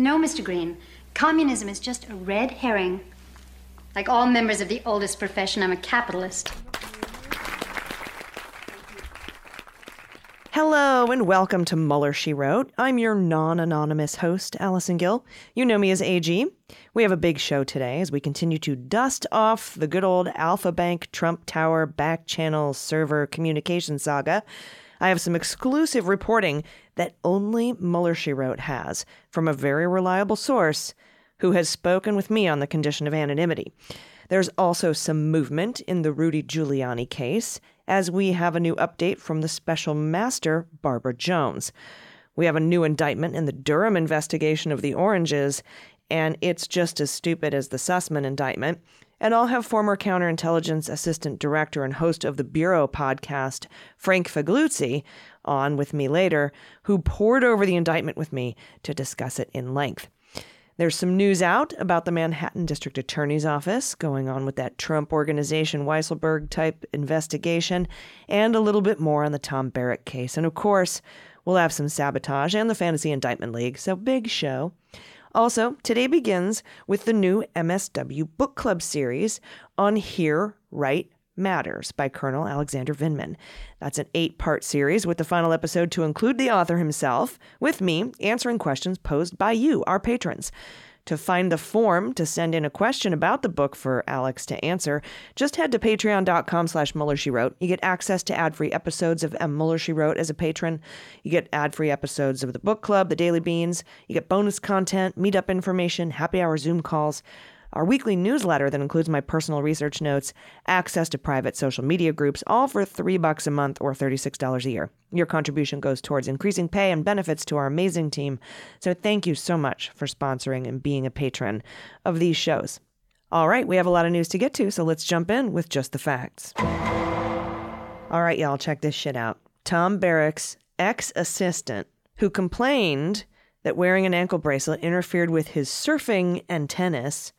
No, Mr. Green. Communism is just a red herring. Like all members of the oldest profession, I'm a capitalist. Hello and welcome to Mueller, She Wrote. I'm your non anonymous host, Allison Gill. You know me as AG. We have a big show today as we continue to dust off the good old Alfa Bank Trump Tower back channel server communication saga. I have some exclusive reporting that only Mueller, She Wrote has from a very reliable source who has spoken with me on the condition of anonymity. There's also some movement in the Rudy Giuliani case, as we have a new update from the special master, Barbara Jones. We have a new indictment in the Durham investigation of the oranges, and it's just as stupid as the Sussmann indictment. And I'll have former counterintelligence assistant director and host of the Bureau podcast, Frank Figliuzzi, on with me later, who pored over the indictment with me to discuss it in length. There's some news out about the Manhattan District Attorney's Office going on with that Trump Organization Weisselberg type investigation, and a little bit more on the Tom Barrack case. And of course, we'll have some sabotage and the Fantasy Indictment League, so big show. Also, today begins with the new MSW Book Club series on Here, Right, Matters by Colonel Alexander Vindman. That's an eight part series with the final episode to include the author himself, with me answering questions posed by you, our patrons. To find the form to send in a question about the book for Alex to answer, just head to patreon.com slash Mueller, She Wrote. You get access to ad-free episodes of M. Mueller, She Wrote as a patron. You get ad-free episodes of the book club, the Daily Beans. You get bonus content, meetup information, happy hour Zoom calls our weekly newsletter that includes my personal research notes, access to private social media groups, all for three bucks a month or $36 a year. Your contribution goes towards increasing pay and benefits to our amazing team. So thank you so much for sponsoring and being a patron of these shows. All right, we have a lot of news to get to, so let's jump in with just the facts. All right, y'all, check this shit out. Tom Barrack's ex assistant, who complained that wearing an ankle bracelet interfered with his surfing and tennis,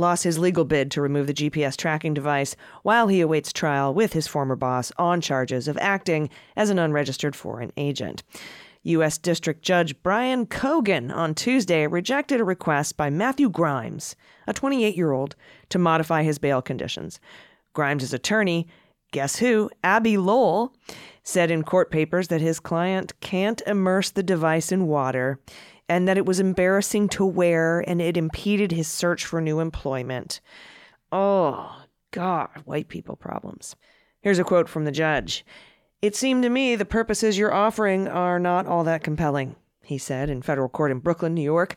lost his legal bid to remove the GPS tracking device while he awaits trial with his former boss on charges of acting as an unregistered foreign agent. U.S. District Judge Brian Cogan on Tuesday rejected a request by Matthew Grimes, a 28 year old, to modify his bail conditions. Grimes' attorney, guess who, Abbe Lowell, said in court papers that his client can't immerse the device in water and that it was embarrassing to wear and it impeded his search for new employment. Oh, God, white people problems. Here's a quote from the judge It seemed to me the purposes you're offering are not all that compelling, he said in federal court in Brooklyn, New York.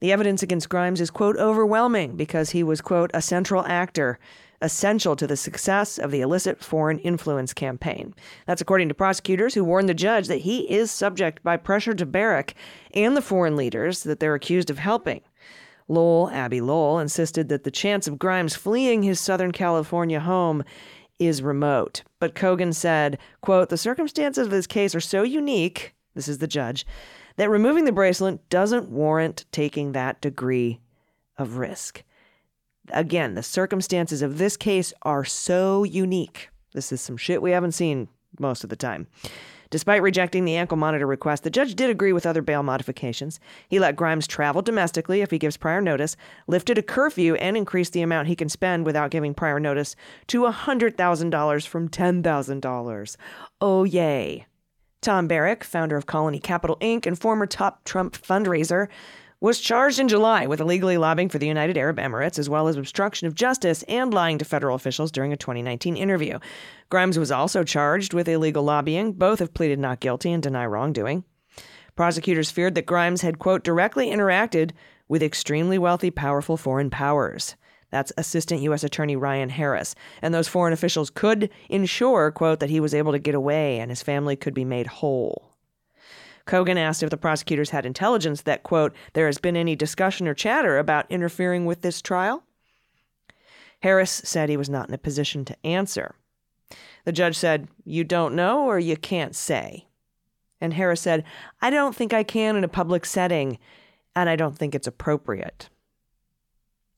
The evidence against Grimes is, quote, overwhelming because he was, quote, a central actor essential to the success of the illicit foreign influence campaign. That's according to prosecutors who warned the judge that he is subject by pressure to Barrack and the foreign leaders that they're accused of helping. Lowell, Abbe Lowell, insisted that the chance of Grimes fleeing his Southern California home is remote. But Cogan said, quote, the circumstances of this case are so unique, this is the judge, that removing the bracelet doesn't warrant taking that degree of risk. Again, the circumstances of this case are so unique. This is some shit we haven't seen most of the time. Despite rejecting the ankle monitor request, the judge did agree with other bail modifications. He let Grimes travel domestically if he gives prior notice, lifted a curfew, and increased the amount he can spend without giving prior notice to $100,000 from $10,000. Oh, yay. Tom Barrack, founder of Colony Capital Inc. and former top Trump fundraiser, was charged in July with illegally lobbying for the United Arab Emirates, as well as obstruction of justice and lying to federal officials during a 2019 interview. Grimes was also charged with illegal lobbying. Both have pleaded not guilty and deny wrongdoing. Prosecutors feared that Grimes had, quote, directly interacted with extremely wealthy, powerful foreign powers. That's Assistant U.S. Attorney Ryan Harris. And those foreign officials could ensure, quote, that he was able to get away and his family could be made whole. Cogan asked if the prosecutors had intelligence that, quote, there has been any discussion or chatter about interfering with this trial. Harris said he was not in a position to answer. The judge said, You don't know or you can't say. And Harris said, I don't think I can in a public setting, and I don't think it's appropriate.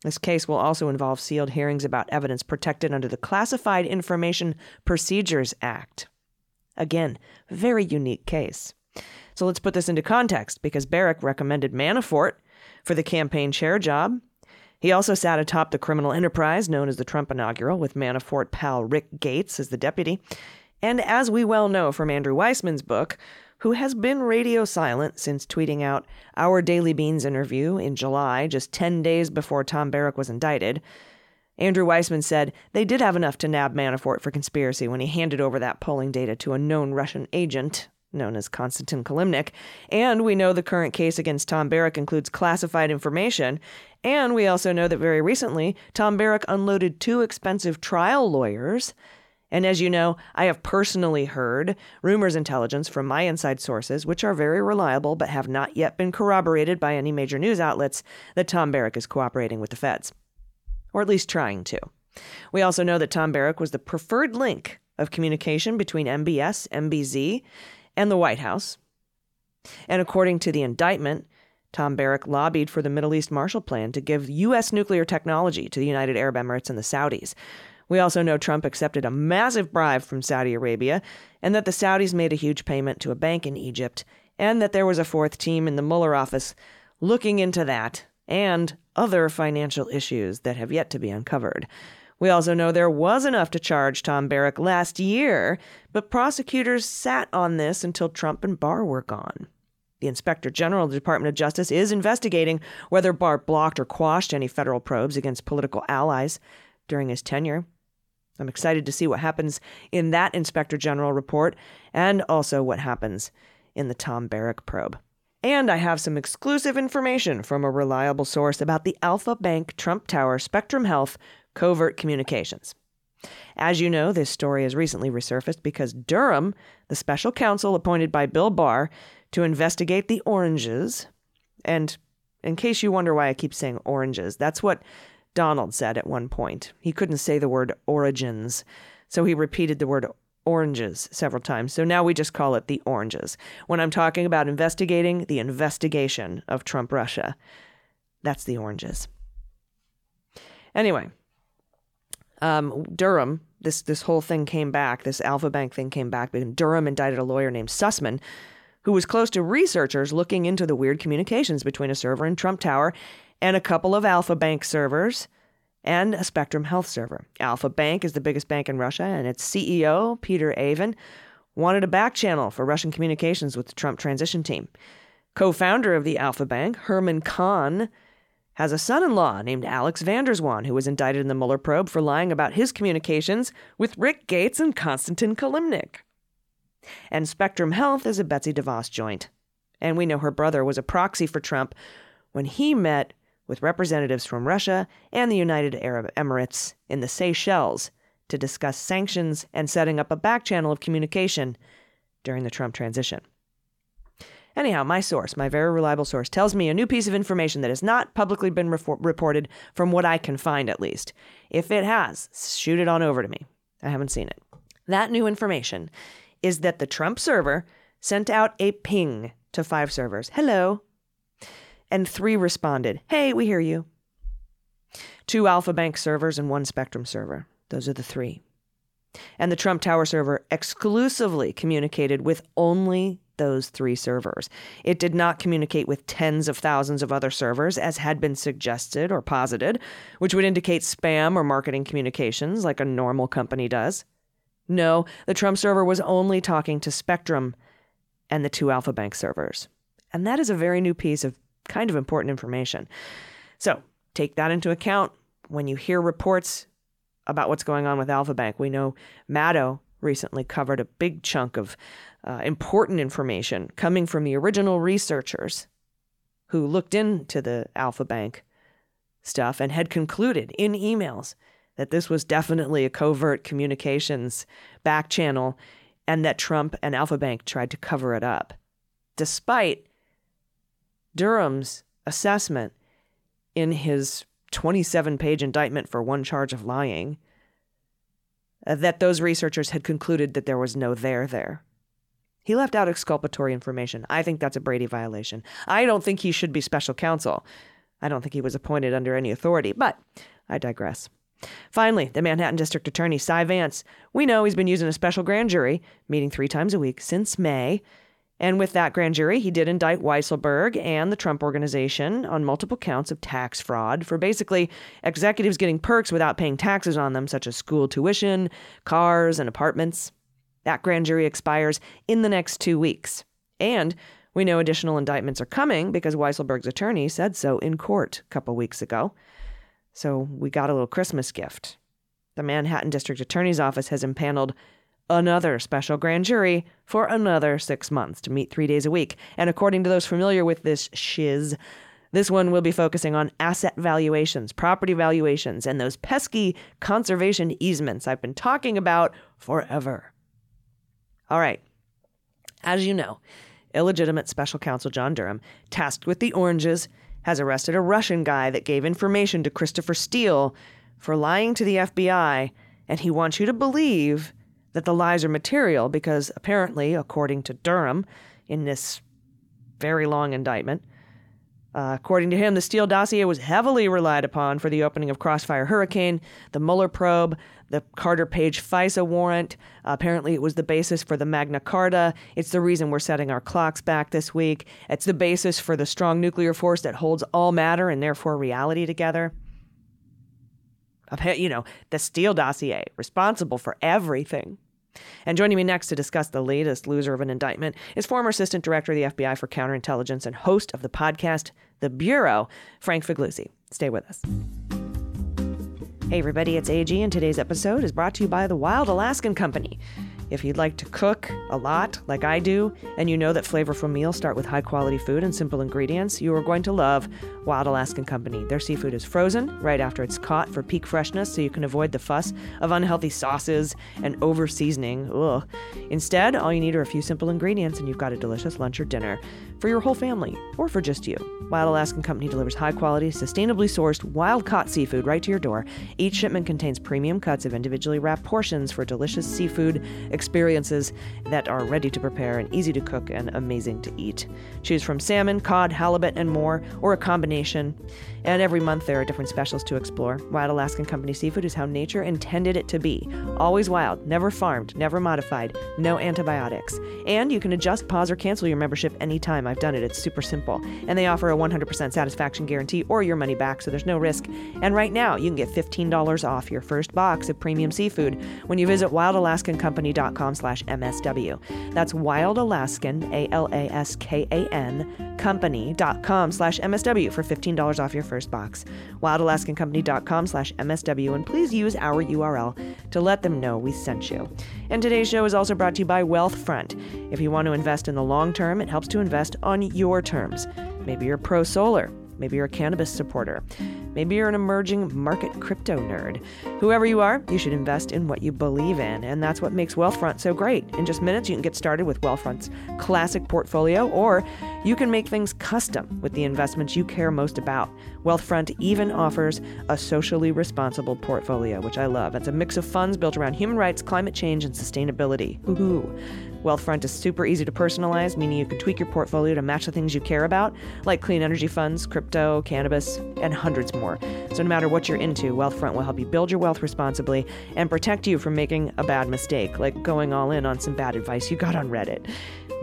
This case will also involve sealed hearings about evidence protected under the Classified Information Procedures Act. Again, very unique case. So let's put this into context because Barrack recommended Manafort for the campaign chair job. He also sat atop the criminal enterprise known as the Trump inaugural with Manafort pal Rick Gates as the deputy. And as we well know from Andrew Weissmann's book, who has been radio silent since tweeting out our Daily Beans interview in July, just 10 days before Tom Barrack was indicted, Andrew Weissmann said they did have enough to nab Manafort for conspiracy when he handed over that polling data to a known Russian agent known as Konstantin Kilimnik. And we know the current case against Tom Barrack includes classified information. And we also know that very recently, Tom Barrack unloaded two expensive trial lawyers. And as you know, I have personally heard rumors intelligence from my inside sources, which are very reliable but have not yet been corroborated by any major news outlets, that Tom Barrack is cooperating with the feds. Or at least trying to. We also know that Tom Barrack was the preferred link of communication between MBS, MBZ, and the White House. And according to the indictment, Tom Barrack lobbied for the Middle East Marshall Plan to give U.S. nuclear technology to the United Arab Emirates and the Saudis. We also know Trump accepted a massive bribe from Saudi Arabia, and that the Saudis made a huge payment to a bank in Egypt, and that there was a fourth team in the Mueller office looking into that and other financial issues that have yet to be uncovered. We also know there was enough to charge Tom Barrack last year, but prosecutors sat on this until Trump and Barr were gone. The Inspector General of the Department of Justice is investigating whether Barr blocked or quashed any federal probes against political allies during his tenure. I'm excited to see what happens in that Inspector General report and also what happens in the Tom Barrack probe. And I have some exclusive information from a reliable source about the Alfa Bank Trump Tower Spectrum Health covert communications. As you know, this story has recently resurfaced because Durham, the special counsel appointed by Bill Barr to investigate the oranges, and in case you wonder why I keep saying oranges, that's what Donald said at one point. He couldn't say the word origins, so he repeated the word oranges several times. So now we just call it the oranges. When I'm talking about investigating the investigation of Trump Russia, that's the oranges. Anyway, um, Durham, this this whole thing came back. This Alfa Bank thing came back. But Durham indicted a lawyer named Sussmann, who was close to researchers looking into the weird communications between a server in Trump Tower and a couple of Alfa Bank servers and a Spectrum Health server. Alfa Bank is the biggest bank in Russia, and its CEO, Peter Aven, wanted a back channel for Russian communications with the Trump transition team. Co founder of the Alfa Bank, Herman Khan, has a son in law named Alex van der Zwaan, who was indicted in the Mueller probe for lying about his communications with Rick Gates and Konstantin Kilimnik. And Spectrum Health is a Betsy DeVos joint. And we know her brother was a proxy for Trump when he met with representatives from Russia and the United Arab Emirates in the Seychelles to discuss sanctions and setting up a back channel of communication during the Trump transition. Anyhow, my source, my very reliable source, tells me a new piece of information that has not publicly been reported from what I can find at least. If it has, shoot it on over to me. I haven't seen it. That new information is that the Trump server sent out a ping to five servers. Hello. And three responded, Hey, we hear you. Two Alfa Bank servers and one Spectrum server. Those are the three. And the Trump Tower server exclusively communicated with only those three servers. It did not communicate with tens of thousands of other servers, as had been suggested or posited, which would indicate spam or marketing communications like a normal company does. No, the Trump server was only talking to Spectrum and the two Alfa Bank servers. And that is a very new piece of kind of important information. So take that into account when you hear reports about what's going on with Alfa Bank. We know Maddow recently covered a big chunk of uh, important information coming from the original researchers who looked into the Alfa Bank stuff and had concluded in emails that this was definitely a covert communications back channel and that Trump and Alfa Bank tried to cover it up, despite Durham's assessment in his 27 page indictment for one charge of lying Uh, that those researchers had concluded that there was no there there. He left out exculpatory information. I think that's a Brady violation. I don't think he should be special counsel. I don't think he was appointed under any authority, but I digress. Finally, the Manhattan District Attorney Cy Vance. We know he's been using a special grand jury, meeting three times a week since May. And with that grand jury, he did indict Weisselberg and the Trump Organization on multiple counts of tax fraud for basically executives getting perks without paying taxes on them, such as school tuition, cars, and apartments. That grand jury expires in the next two weeks. And we know additional indictments are coming because Weisselberg's attorney said so in court a couple weeks ago. So we got a little Christmas gift. The Manhattan District Attorney's Office has impaneled another special grand jury for another six months to meet three days a week. And according to those familiar with this shiz, this one will be focusing on asset valuations, property valuations, and those pesky conservation easements I've been talking about forever. All right. As you know, illegitimate special counsel John Durham, tasked with the oranges, has arrested a Russian guy that gave information to Christopher Steele for lying to the FBI, and he wants you to believe that the lies are material because apparently, according to Durham, in this very long indictment, uh, according to him, the Steele dossier was heavily relied upon for the opening of Crossfire Hurricane, the Mueller probe, the Carter Page FISA warrant. Uh, apparently, it was the basis for the Magna Carta. It's the reason we're setting our clocks back this week. It's the basis for the strong nuclear force that holds all matter and therefore reality together. You know, the Steele dossier, responsible for everything. And joining me next to discuss the latest loser of an indictment is former Assistant Director of the FBI for Counterintelligence and host of the podcast, The Bureau, Frank Figliuzzi. Stay with us. Hey, everybody, it's AG, and today's episode is brought to you by the Wild Alaskan Company. If you'd like to cook a lot, like I do, and you know that flavorful meals start with high quality food and simple ingredients, you are going to love Wild Alaskan Company. Their seafood is frozen right after it's caught for peak freshness, so you can avoid the fuss of unhealthy sauces and over seasoning. Instead, all you need are a few simple ingredients, and you've got a delicious lunch or dinner for your whole family or for just you. Wild Alaskan Company delivers high quality, sustainably sourced, wild caught seafood right to your door. Each shipment contains premium cuts of individually wrapped portions for delicious seafood experiences that are ready to prepare and easy to cook and amazing to eat. Choose from salmon, cod, halibut, and more, or a combination. And every month there are different specials to explore. Wild Alaskan Company seafood is how nature intended it to be. Always wild, never farmed, never modified, no antibiotics. And you can adjust, pause, or cancel your membership anytime. I've done it, it's super simple. And they offer a 100% satisfaction guarantee or your money back, so there's no risk. And right now, you can get $15 off your first box of premium seafood when you visit wildalaskancompany.com slash MSW. That's wildalaskan, A-L-A-S-K-A-N, company.com slash MSW for $15 off your first box. wildalaskancompany.com slash MSW, and please use our URL to let them know we sent you. And today's show is also brought to you by Wealthfront. If you want to invest in the long term, it helps to invest on your terms. Maybe you're pro solar. Maybe you're a cannabis supporter. Maybe you're an emerging market crypto nerd. Whoever you are, you should invest in what you believe in, and that's what makes Wealthfront so great. In just minutes, you can get started with Wealthfront's classic portfolio, or you can make things custom with the investments you care most about. Wealthfront even offers a socially responsible portfolio, which I love. It's a mix of funds built around human rights, climate change, and sustainability. Woohoo! Wealthfront is super easy to personalize, meaning you can tweak your portfolio to match the things you care about, like clean energy funds, crypto, cannabis, and hundreds more. So, no matter what you're into, Wealthfront will help you build your wealth responsibly and protect you from making a bad mistake, like going all in on some bad advice you got on Reddit.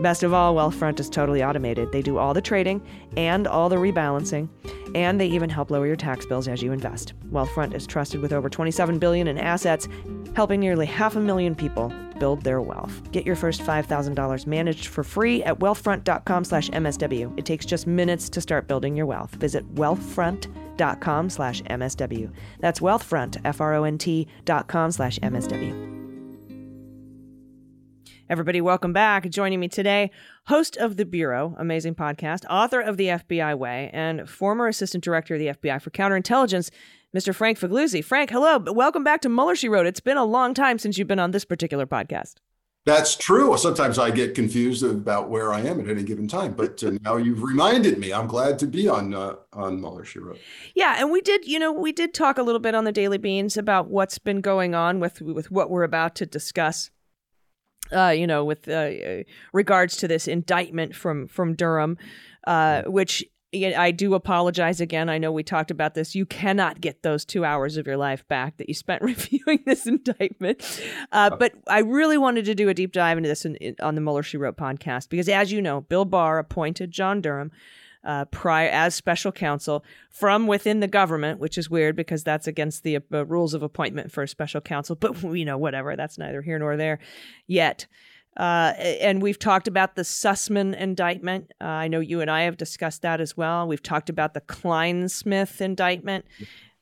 Best of all, Wealthfront is totally automated. They do all the trading and all the rebalancing, and they even help lower your tax bills as you invest. Wealthfront is trusted with over 27 billion in assets, helping nearly half a million people build their wealth. Get your first $5,000 managed for free at wealthfront.com slash MSW. It takes just minutes to start building your wealth. Visit wealthfront.com slash MSW. That's wealthfront, F-R-O-N-T dot com slash MSW. Everybody, welcome back. Joining me today, host of The Bureau, amazing podcast, author of The FBI Way, and former assistant director of the FBI for counterintelligence, Mr. Frank Figliuzzi. Frank, hello. Welcome back to Mueller, She Wrote. It's been a long time since you've been on this particular podcast. That's true. Sometimes I get confused about where I am at any given time, but uh, now you've reminded me. I'm glad to be on uh, on Mueller, She Wrote. Yeah, and we did, you know, we did talk a little bit on the Daily Beans about what's been going on with with what we're about to discuss uh, you know, with uh, regards to this indictment from from Durham, uh, which I do apologize again. I know we talked about this. You cannot get those two hours of your life back that you spent reviewing this indictment. Uh, oh. but I really wanted to do a deep dive into this in, in, on the Mueller She Wrote podcast because, as you know, Bill Barr appointed John Durham uh, prior as special counsel from within the government, which is weird because that's against the uh, rules of appointment for a special counsel. But you know, whatever. That's neither here nor there yet. Uh, and we've talked about the Sussmann indictment. Uh, I know you and I have discussed that as well. We've talked about the Clinesmith indictment.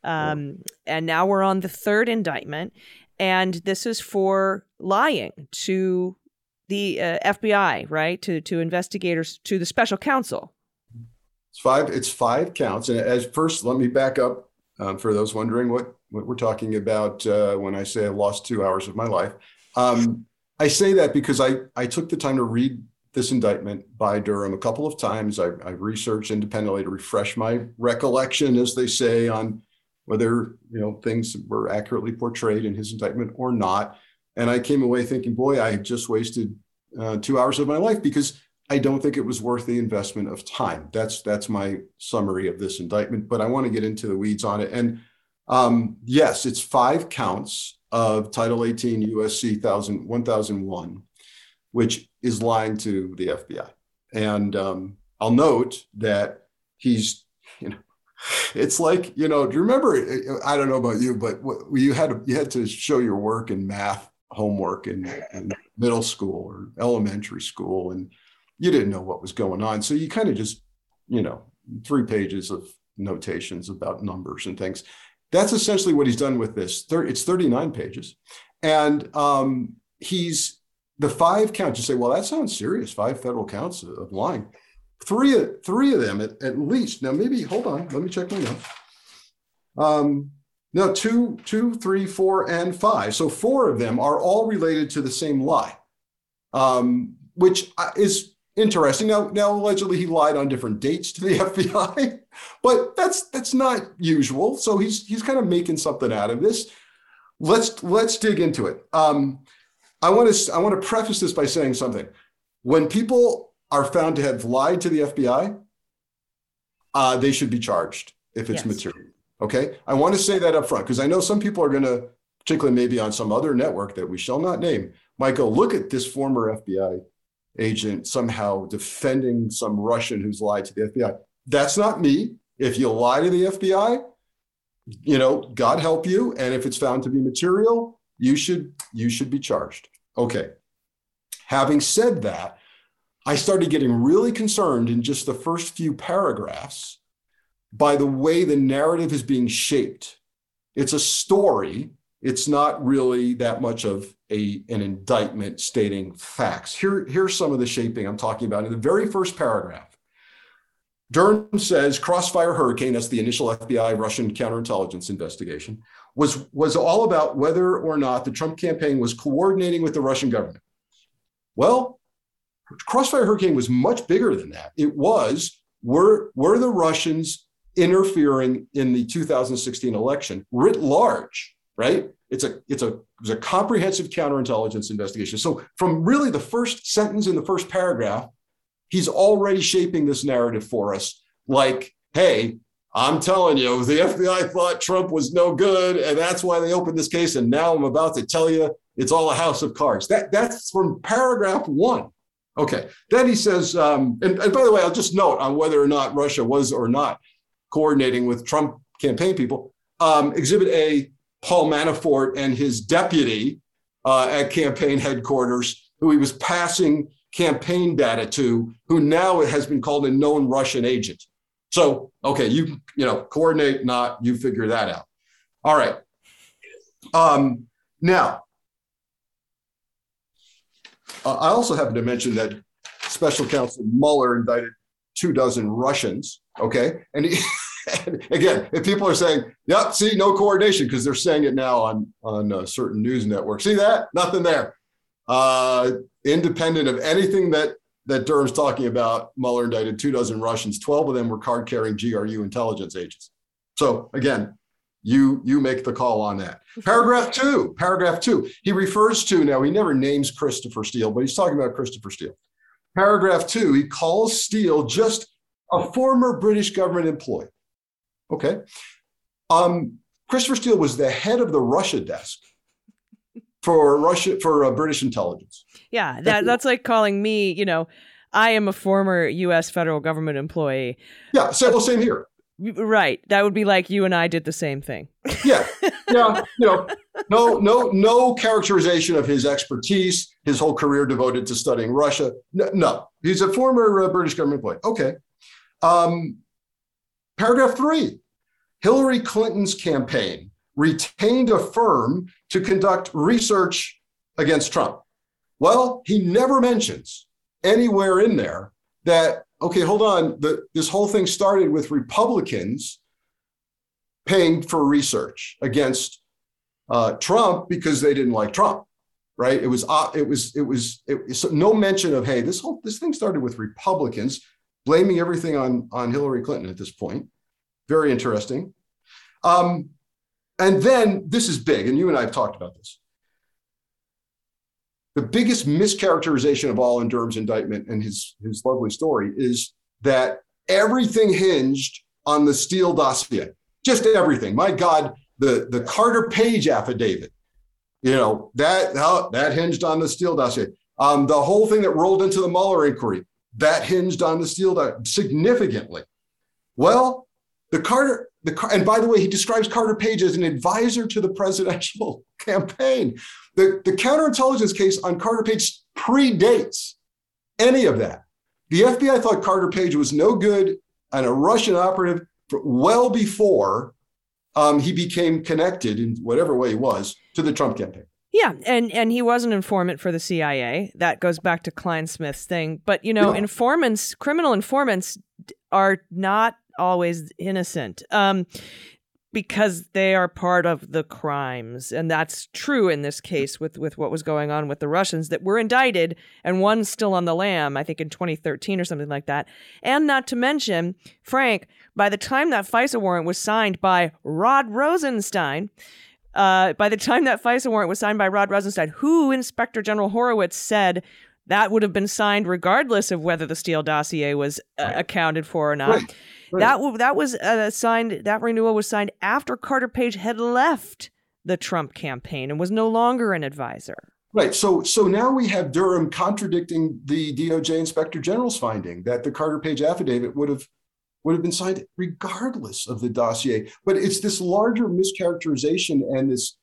Um, and now we're on the third indictment. And this is for lying to the uh, FBI, right? To, to investigators, to the special counsel. It's five. It's five counts. And as first, let me back up um, for those wondering what what we're talking about uh, when I say I lost two hours of my life. Um, I say that because I I took the time to read this indictment by Durham a couple of times. I, I researched independently to refresh my recollection, as they say, on whether you know things were accurately portrayed in his indictment or not. And I came away thinking, boy, I just wasted uh, two hours of my life because I don't think it was worth the investment of time. That's that's my summary of this indictment. But I want to get into the weeds on it. And um, yes, it's five counts of Title 18 USC 1001, which is lying to the FBI. And um, I'll note that he's, you know, it's like you know. Do you remember? I don't know about you, but you had you had to show your work in math homework in, in middle school or elementary school, and you didn't know what was going on. So you kind of just, you know, three pages of notations about numbers and things. That's essentially what he's done with this. It's 39 pages. And um, he's the five counts. You say, well, that sounds serious. Five federal counts of lying. Three, three of them at, at least. Now, maybe, hold on, let me check my notes. Um, no, two, two, three, four, and five. So four of them are all related to the same lie, um, which uh, is interesting. Now, now allegedly he lied on different dates to the FBI, but that's that's not usual. So he's he's kind of making something out of this. Let's let's dig into it. Um, I want to I want to preface this by saying something. When people are found to have lied to the FBI, uh, they should be charged if it's yes. material. Okay, I want to say that up front because I know some people are going to, particularly maybe on some other network that we shall not name, might go look at this former FBI agent somehow defending some Russian who's lied to the FBI. That's not me. If you lie to the FBI, you know, God help you. And if it's found to be material, you should you should be charged. Okay. Having said that, I started getting really concerned in just the first few paragraphs by the way the narrative is being shaped. It's a story. It's not really that much of a, an indictment stating facts. Here, here's some of the shaping I'm talking about in the very first paragraph. Durham says Crossfire Hurricane, that's the initial FBI Russian counterintelligence investigation, was, was all about whether or not the Trump campaign was coordinating with the Russian government. Well, Crossfire Hurricane was much bigger than that. It was were, were the Russians interfering in the 2016 election writ large, right? It's a it's a it's a comprehensive counterintelligence investigation. So from really the first sentence in the first paragraph, he's already shaping this narrative for us. Like, hey, I'm telling you, the FBI thought Trump was no good, and that's why they opened this case. And now I'm about to tell you it's all a house of cards. That that's from paragraph one. Okay. Then he says, um, and, and by the way, I'll just note on whether or not Russia was or not coordinating with Trump campaign people. Um, exhibit A Paul Manafort and his deputy uh, at campaign headquarters who he was passing campaign data to, who now has been called a known Russian agent. So, okay, you you know coordinate, not you figure that out. All right. Um, now, uh, I also happen to mention that Special Counsel Mueller indicted two dozen Russians. Okay, and, he, again, if people are saying, "Yep, see, no coordination," because they're saying it now on on uh, certain news networks. See that? Nothing there. Uh, independent of anything that that Durham's talking about, Mueller indicted two dozen Russians. Twelve of them were card-carrying GRU intelligence agents. So again, you you make the call on that. Paragraph two. Paragraph two. He refers to now. He never names Christopher Steele, but he's talking about Christopher Steele. Paragraph two. He calls Steele just a former British government employee. Okay. Um, Christopher Steele was the head of the Russia desk for Russia for uh, British intelligence. Yeah, that that's like calling me. You know, I am a former U.S. federal government employee. Yeah, so well, same here. Right. That would be like you and I did the same thing. yeah. Yeah. You know, no, no, no characterization of his expertise, his whole career devoted to studying Russia. No, no. he's a former uh, British government employee. Okay. Um, paragraph three Hillary Clinton's campaign retained a firm to conduct research against Trump. Well, he never mentions anywhere in there that okay, hold on. The, this whole thing started with Republicans paying for research against uh, Trump because they didn't like Trump, right? It was uh, it was it was it, so no mention of hey, this whole this thing started with Republicans blaming everything on on Hillary Clinton at this point. Very interesting. Um, and then this is big, and you and I have talked about this the biggest mischaracterization of all in Durham's indictment and his, his lovely story is that everything hinged on the Steele dossier. Just everything. My God, the, the Carter Page affidavit, you know, that, that hinged on the Steele dossier. Um, the whole thing that rolled into the Mueller inquiry, that hinged on the Steele dossier significantly. Well, the Carter, the, and by the way, he describes Carter Page as an advisor to the presidential campaign. The, the counterintelligence case on Carter Page predates any of that. The FBI thought Carter Page was no good and a Russian operative well before um, he became connected in whatever way he was to the Trump campaign. Yeah, and and he was an informant for the CIA. That goes back to Clinesmith's thing. But you know, yeah. informants, criminal informants, are not always innocent. Um, because they are part of the crimes and that's true in this case with with what was going on with the Russians that were indicted and one's still on the lam I think in 2013 or something like that and not to mention Frank by the time that FISA warrant was signed by Rod Rosenstein uh, by the time that FISA warrant was signed by Rod Rosenstein who Inspector General Horowitz said that would have been signed regardless of whether the Steele dossier was uh, accounted for or not. Right. Right. That that was uh, signed. That renewal was signed after Carter Page had left the Trump campaign and was no longer an advisor. Right. So so now we have Durham contradicting the DOJ Inspector General's finding that the Carter Page affidavit would have would have been signed regardless of the dossier. But it's this larger mischaracterization and this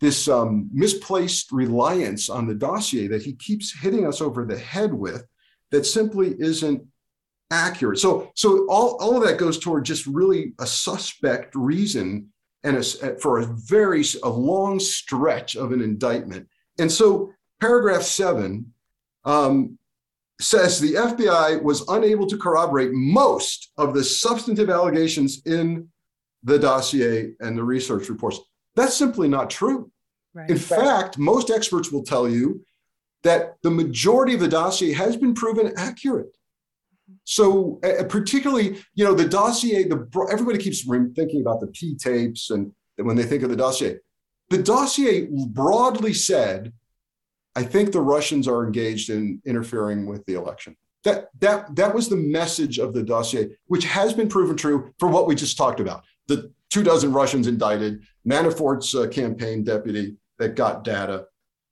this um, misplaced reliance on the dossier that he keeps hitting us over the head with that simply isn't accurate. So, so all, all of that goes toward just really a suspect reason and a, for a very a long stretch of an indictment. And so, paragraph seven um, says the FBI was unable to corroborate most of the substantive allegations in the dossier and the research reports. That's simply not true. Right. In fact, most experts will tell you that the majority of the dossier has been proven accurate. So, uh, particularly, you know, the dossier, the everybody keeps thinking about the P tapes and when they think of the dossier. The dossier broadly said, I think the Russians are engaged in interfering with the election. That, that, that was the message of the dossier, which has been proven true for what we just talked about. The two dozen Russians indicted, Manafort's uh, campaign deputy that got data,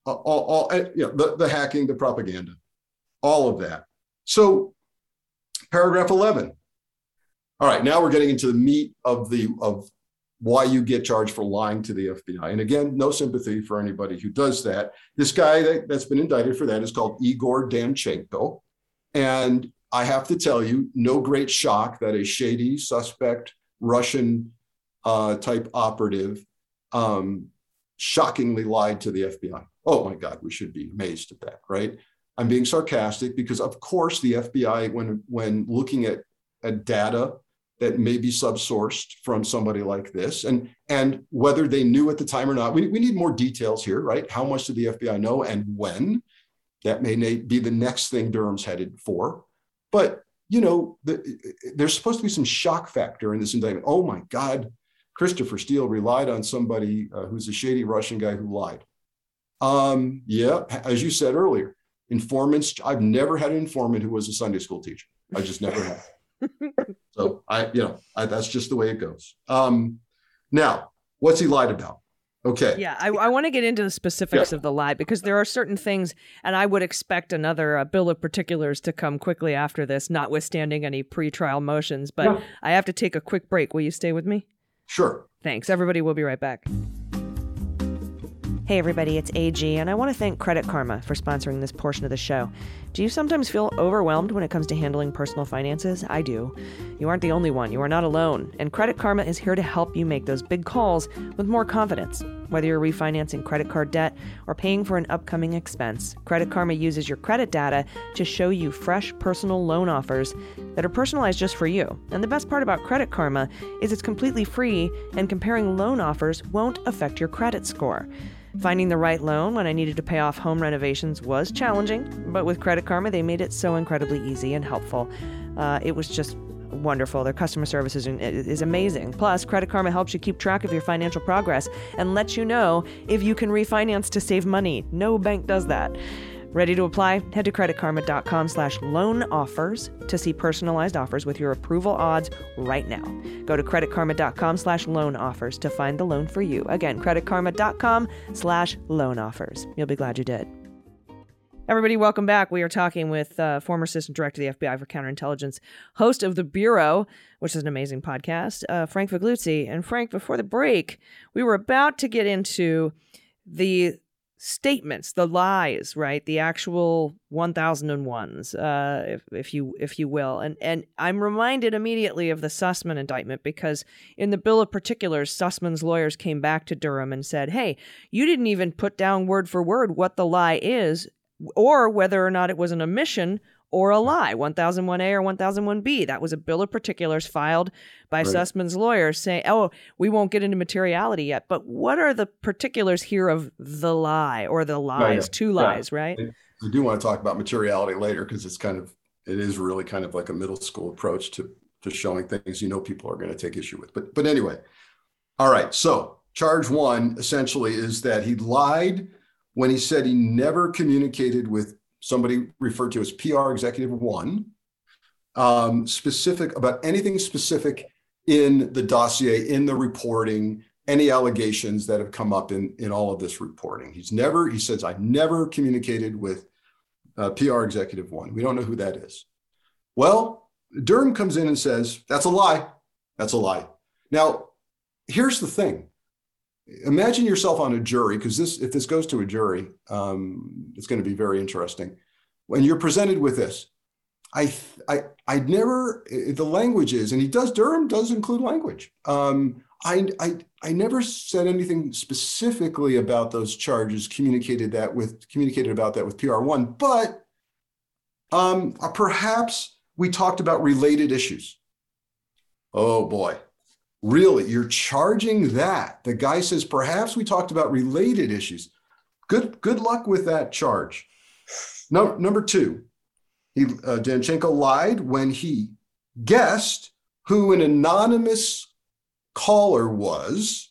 all, all you know, the, the hacking, the propaganda, all of that. So Paragraph 11. All right, now we're getting into the meat of the of why you get charged for lying to the FBI. And again, no sympathy for anybody who does that. This guy that, that's been indicted for that is called Igor Danchenko. And I have to tell you, no great shock that a shady, suspect, Russian uh, type operative um, shockingly lied to the FBI. Oh my God, we should be amazed at that, right? I'm being sarcastic because, of course, the FBI, when when looking at, at data that may be subsourced from somebody like this, and and whether they knew at the time or not, we, we need more details here, right? How much did the FBI know and when? That may be the next thing Durham's headed for. But you know, the, there's supposed to be some shock factor in this indictment. Oh my God, Christopher Steele relied on somebody uh, who's a shady Russian guy who lied. Um, yeah, as you said earlier, informants. I've never had an informant who was a Sunday school teacher. I just never have. so I, you know, I, that's just the way it goes. Um, now, what's he lied about? Okay. Yeah, I, I want to get into the specifics yeah. of the lie because there are certain things, and I would expect another uh, bill of particulars to come quickly after this, notwithstanding any pretrial motions. But yeah. I have to take a quick break. Will you stay with me? Sure. Thanks. Everybody, we'll be right back. Hey, everybody, it's AG, and I want to thank Credit Karma for sponsoring this portion of the show. Do you sometimes feel overwhelmed when it comes to handling personal finances? I do. You aren't the only one. You are not alone. And Credit Karma is here to help you make those big calls with more confidence. Whether you're refinancing credit card debt or paying for an upcoming expense, Credit Karma uses your credit data to show you fresh personal loan offers that are personalized just for you. And the best part about Credit Karma is it's completely free, and comparing loan offers won't affect your credit score. Finding the right loan when I needed to pay off home renovations was challenging, but with Credit Karma, they made it so incredibly easy and helpful. Uh, it was just wonderful. Their customer service is, is amazing. Plus, Credit Karma helps you keep track of your financial progress and lets you know if you can refinance to save money. No bank does that. Ready to apply? Head to creditkarma.com slash loan offers to see personalized offers with your approval odds right now. Go to creditkarma.com slash loan offers to find the loan for you. Again, creditkarma.com slash loan offers. You'll be glad you did. Everybody, welcome back. We are talking with uh, former assistant director of the FBI for counterintelligence, host of The Bureau, which is an amazing podcast, uh, Frank Figliuzzi. And Frank, before the break, we were about to get into the statements, the lies, right? The actual 1001s, uh, if, if you if you will. And and I'm reminded immediately of the Sussmann indictment because in the bill of particulars, Sussmann's lawyers came back to Durham and said, "Hey, you didn't even put down word for word what the lie is." Or whether or not it was an omission or a lie, 1001A or 1001B. That was a bill of particulars filed by right. Sussmann's lawyers saying, oh, we won't get into materiality yet. But what are the particulars here of the lie or the lies, two lies, yeah. right? I do want to talk about materiality later because it's kind of, it is really kind of like a middle school approach to, to showing things you know people are going to take issue with. But, but anyway, all right. So charge one essentially is that he lied when he said he never communicated with somebody referred to as PR Executive One, um, specific about anything specific in the dossier, in the reporting, any allegations that have come up in, in all of this reporting. He's never, he says, I never communicated with uh, PR Executive One. We don't know who that is. Well, Durham comes in and says, that's a lie. That's a lie. Now, here's the thing imagine yourself on a jury because this if this goes to a jury um, it's going to be very interesting. When you're presented with this. I i i never the language is and he does durham does include language. Um, I, I i never said anything specifically about those charges communicated that with communicated about that with pr1 but um, perhaps we talked about related issues. Oh boy Really, you're charging that. The guy says, perhaps we talked about related issues. Good, good luck with that charge. No, number two, he, uh, Danchenko lied when he guessed who an anonymous caller was,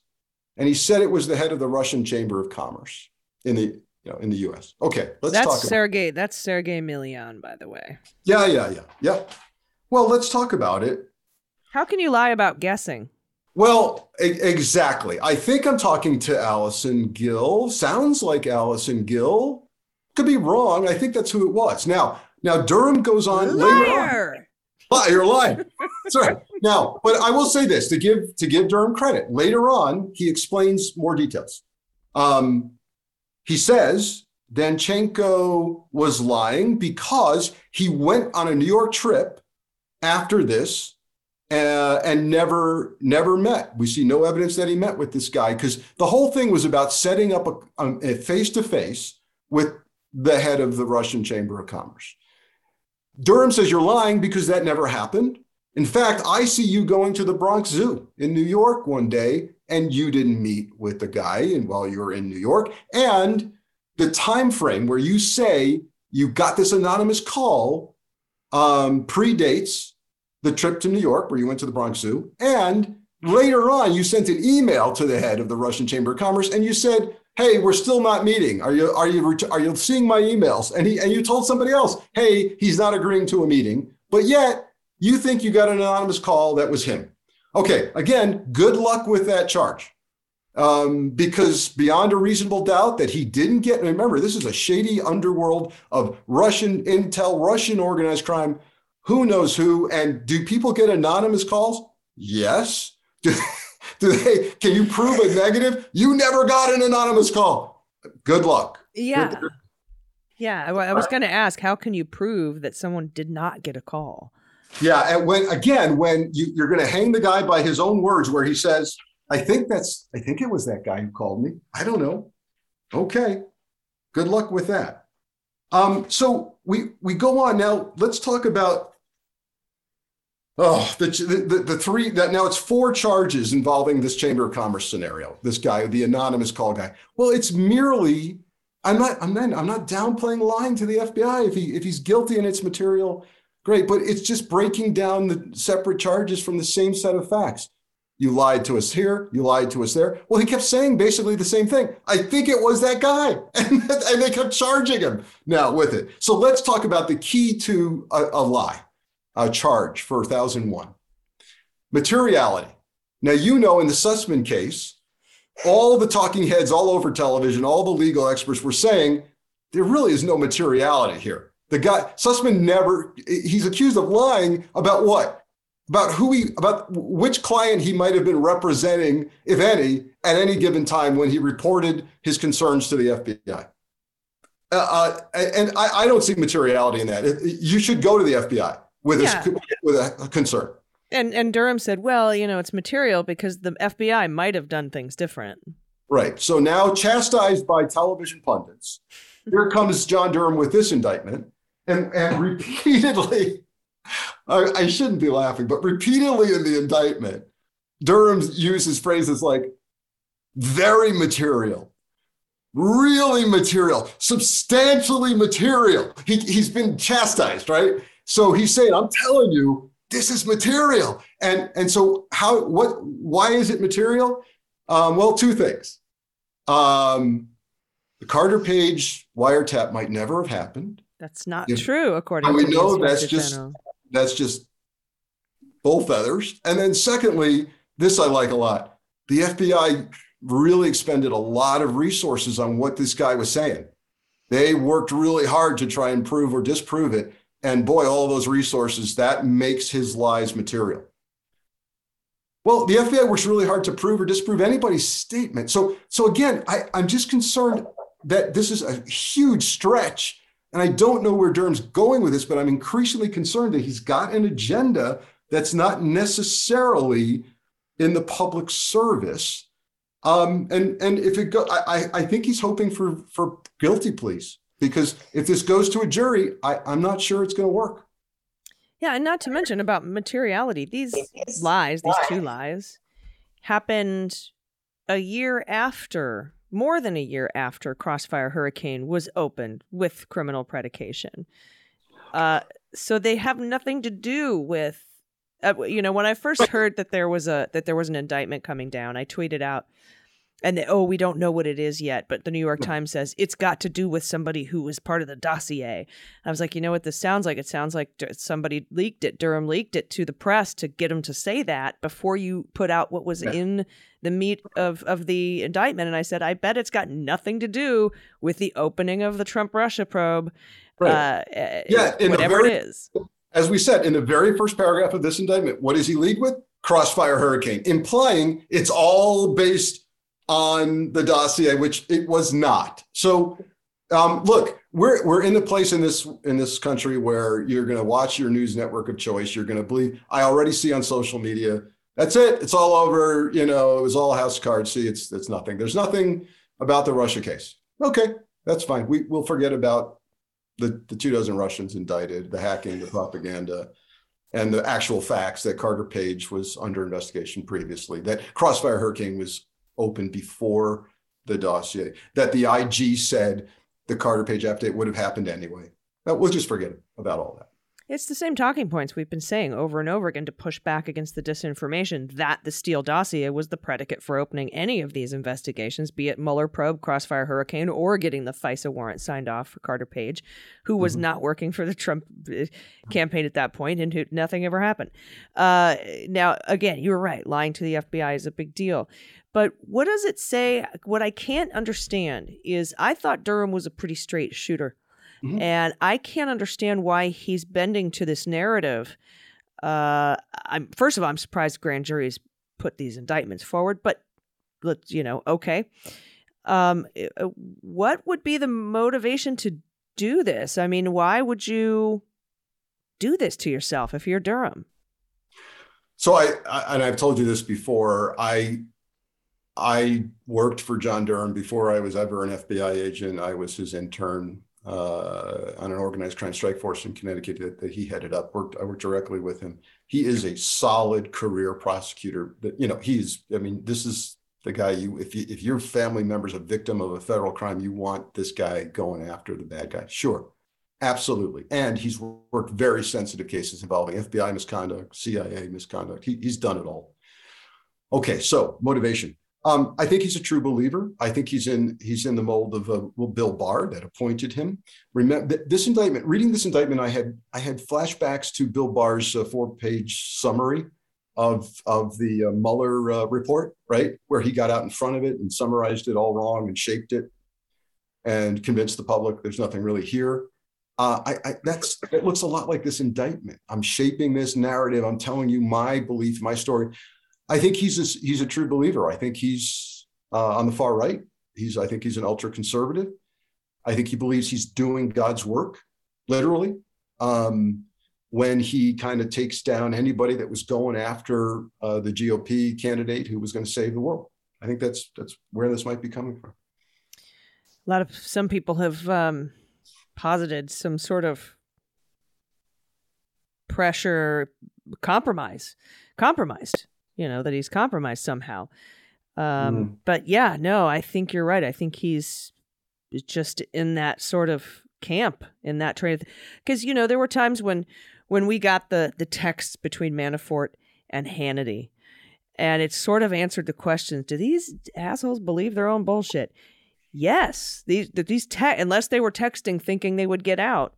and he said it was the head of the Russian Chamber of Commerce in the you know in the U.S. Okay, let's that's talk. Sergey. That's Sergey Milian, by the way. Yeah, yeah, yeah, yeah. Well, let's talk about it. How can you lie about guessing? Well, e- exactly. I think I'm talking to Allison Gill. Sounds like Allison Gill. Could be wrong. I think that's who it was. Now, now Durham goes on Liar. later on. You're lying. That's right. Now, but I will say this to give to give Durham credit. Later on, he explains more details. Um, he says Danchenko was lying because he went on a New York trip after this uh, and never never met. We see no evidence that he met with this guy because the whole thing was about setting up a face to face with the head of the Russian Chamber of Commerce. Durham says you're lying because that never happened. In fact, I see you going to the Bronx Zoo in New York one day, and you didn't meet with the guy and while you were in New York. And the time frame where you say you got this anonymous call um, predates the trip to New York where you went to the Bronx Zoo. And later on, you sent an email to the head of the Russian Chamber of Commerce and you said, hey we're still not meeting. Are you are you are you seeing my emails? And he and you told somebody else hey he's not agreeing to a meeting. But yet you think you got an anonymous call that was him. Okay again good luck with that charge. Um, because beyond a reasonable doubt that he didn't get remember this is a shady underworld of russian intel russian organized crime who knows who and do people get anonymous calls yes Do they? Can you prove a negative? You never got an anonymous call. Good luck. Yeah. Yeah, I was going to ask, how can you prove that someone did not get a call? Yeah, and when again, when you, you're going to hang the guy by his own words, where he says, "I think that's, I think it was that guy who called me. I don't know." Okay, good luck with that. Um, so we we go on now. Let's talk about Oh, the, the, the three that now it's four charges involving this Chamber of Commerce scenario. This guy, the anonymous call guy. Well, it's merely I'm not I'm not I'm not downplaying lying to the FBI if he if he's guilty and it's material, great. But it's just breaking down the separate charges from the same set of facts. You lied to us here. You lied to us there. Well, he kept saying basically the same thing. I think it was that guy, and, and they kept charging him now with it. So let's talk about the key to a, a lie uh, charge for 1001. Materiality. Now, you know, in the Sussmann case, all the talking heads all over television, all the legal experts were saying there really is no materiality here. The guy, Sussmann never, he's accused of lying about what? About who he, about which client he might have been representing, if any, at any given time when he reported his concerns to the FBI. Uh, uh, and I, I, don't see materiality in that. You should go to the FBI with yeah. a, with a concern. And and Durham said, "Well, you know, it's material because the FBI might have done things different." Right. So now, chastised by television pundits, here comes John Durham with this indictment, and and repeatedly, I, I shouldn't be laughing, but repeatedly in the indictment, Durham uses phrases like "very material." Really material, substantially material. He, he's been chastised, right? So he's saying, I'm telling you, this is material. And, and so how, what, why is it material? Um, well, two things. Um, the Carter Page wiretap might never have happened. That's not if, true, according and we to know that's just General. that's just bull feathers. And then secondly, this I like a lot. The FBI really expended a lot of resources on what this guy was saying. They worked really hard to try and prove or disprove it. And boy, all those resources, that makes his lies material. Well, the FBI works really hard to prove or disprove anybody's statement. So, so again, I, I'm just concerned that this is a huge stretch. And I don't know where Durham's going with this, but I'm increasingly concerned that he's got an agenda that's not necessarily in the public service. Um, and and if it go, I, I think he's hoping for for guilty pleas because if this goes to a jury, I, I'm not sure it's going to work. Yeah, and not to mention about materiality. These lies, these two lies, happened a year after, more than a year after Crossfire Hurricane was opened with criminal predication. Uh, so they have nothing to do with, uh, you know, when I first heard that there was a that there was an indictment coming down, I tweeted out, and they, oh, we don't know what it is yet, but the New York hmm. Times says it's got to do with somebody who was part of the dossier. I was like, you know what this sounds like? It sounds like somebody leaked it. Durham leaked it to the press to get them to say that before you put out what was yeah. in the meat of of the indictment. And I said, I bet it's got nothing to do with the opening of the Trump Russia probe. Right. Uh, eh, yeah, eh, whatever very, it is. As we said in the very first paragraph of this indictment, what does he lead with? Crossfire Hurricane, implying it's all based on the dossier, which it was not. So, um, look, we're we're in the place in this in this country where you're going to watch your news network of choice. You're going to believe. I already see on social media. That's it. It's all over. You know, it was all house cards. See, it's it's nothing. There's nothing about the Russia case. Okay, that's fine. We we'll forget about the the two dozen Russians indicted, the hacking, the propaganda, and the actual facts that Carter Page was under investigation previously. That Crossfire Hurricane was open before the dossier. That the IG said the Carter Page update would have happened anyway. We'll just forget about all that. It's the same talking points we've been saying over and over again to push back against the disinformation that the Steele dossier was the predicate for opening any of these investigations, be it Mueller probe, Crossfire Hurricane, or getting the FISA warrant signed off for Carter Page, who was mm-hmm. not working for the Trump uh, campaign at that point and who nothing ever happened. Uh, now, again, you were right. Lying to the FBI is a big deal. But what does it say? What I can't understand is I thought Durham was a pretty straight shooter. Mm-hmm. And I can't understand why he's bending to this narrative. Uh, I'm first of all, I'm surprised grand juries put these indictments forward, but let's you know, okay. Um, uh, what would be the motivation to do this? I mean, why would you do this to yourself if you're Durham? So I, I and I've told you this before. I I worked for John Durham before I was ever an FBI agent. I was his intern uh, on an organized crime strike force in Connecticut that, that, he headed up. Worked I worked directly with him. He is a solid career prosecutor. You know he's. I mean, this is the guy you if you, if your family member's a victim of a federal crime, you want this guy going after the bad guy. Sure, absolutely. And he's worked very sensitive cases involving FBI misconduct, CIA misconduct. He, he's done it all. Okay, so motivation. Um, I think he's a true believer. I think he's in he's in the mold of uh, well, Bill Barr that appointed him. Remember this indictment. Reading this indictment, I had I had flashbacks to Bill Barr's uh, four page summary of of the uh, Mueller uh, report, right, where he got out in front of it and summarized it all wrong and shaped it and convinced the public there's nothing really here. Uh, I, I, that's it looks a lot like this indictment. I'm shaping this narrative. I'm telling you my belief, my story. I think he's a, he's a true believer. I think he's uh, on the far right. He's I think he's an ultra conservative. I think he believes he's doing God's work, literally. Um, when he kind of takes down anybody that was going after uh, the GOP candidate who was going to save the world. I think that's that's where this might be coming from. A lot of some people have um, posited some sort of pressure, compromise, compromised you know, that he's compromised somehow. Um, mm. But yeah, no, I think you're right. I think he's just in that sort of camp in that train. Because you know, there were times when when we got the the texts between Manafort and Hannity, and it sort of answered the questions: Do these assholes believe their own bullshit? Yes, these these te- unless they were texting thinking they would get out,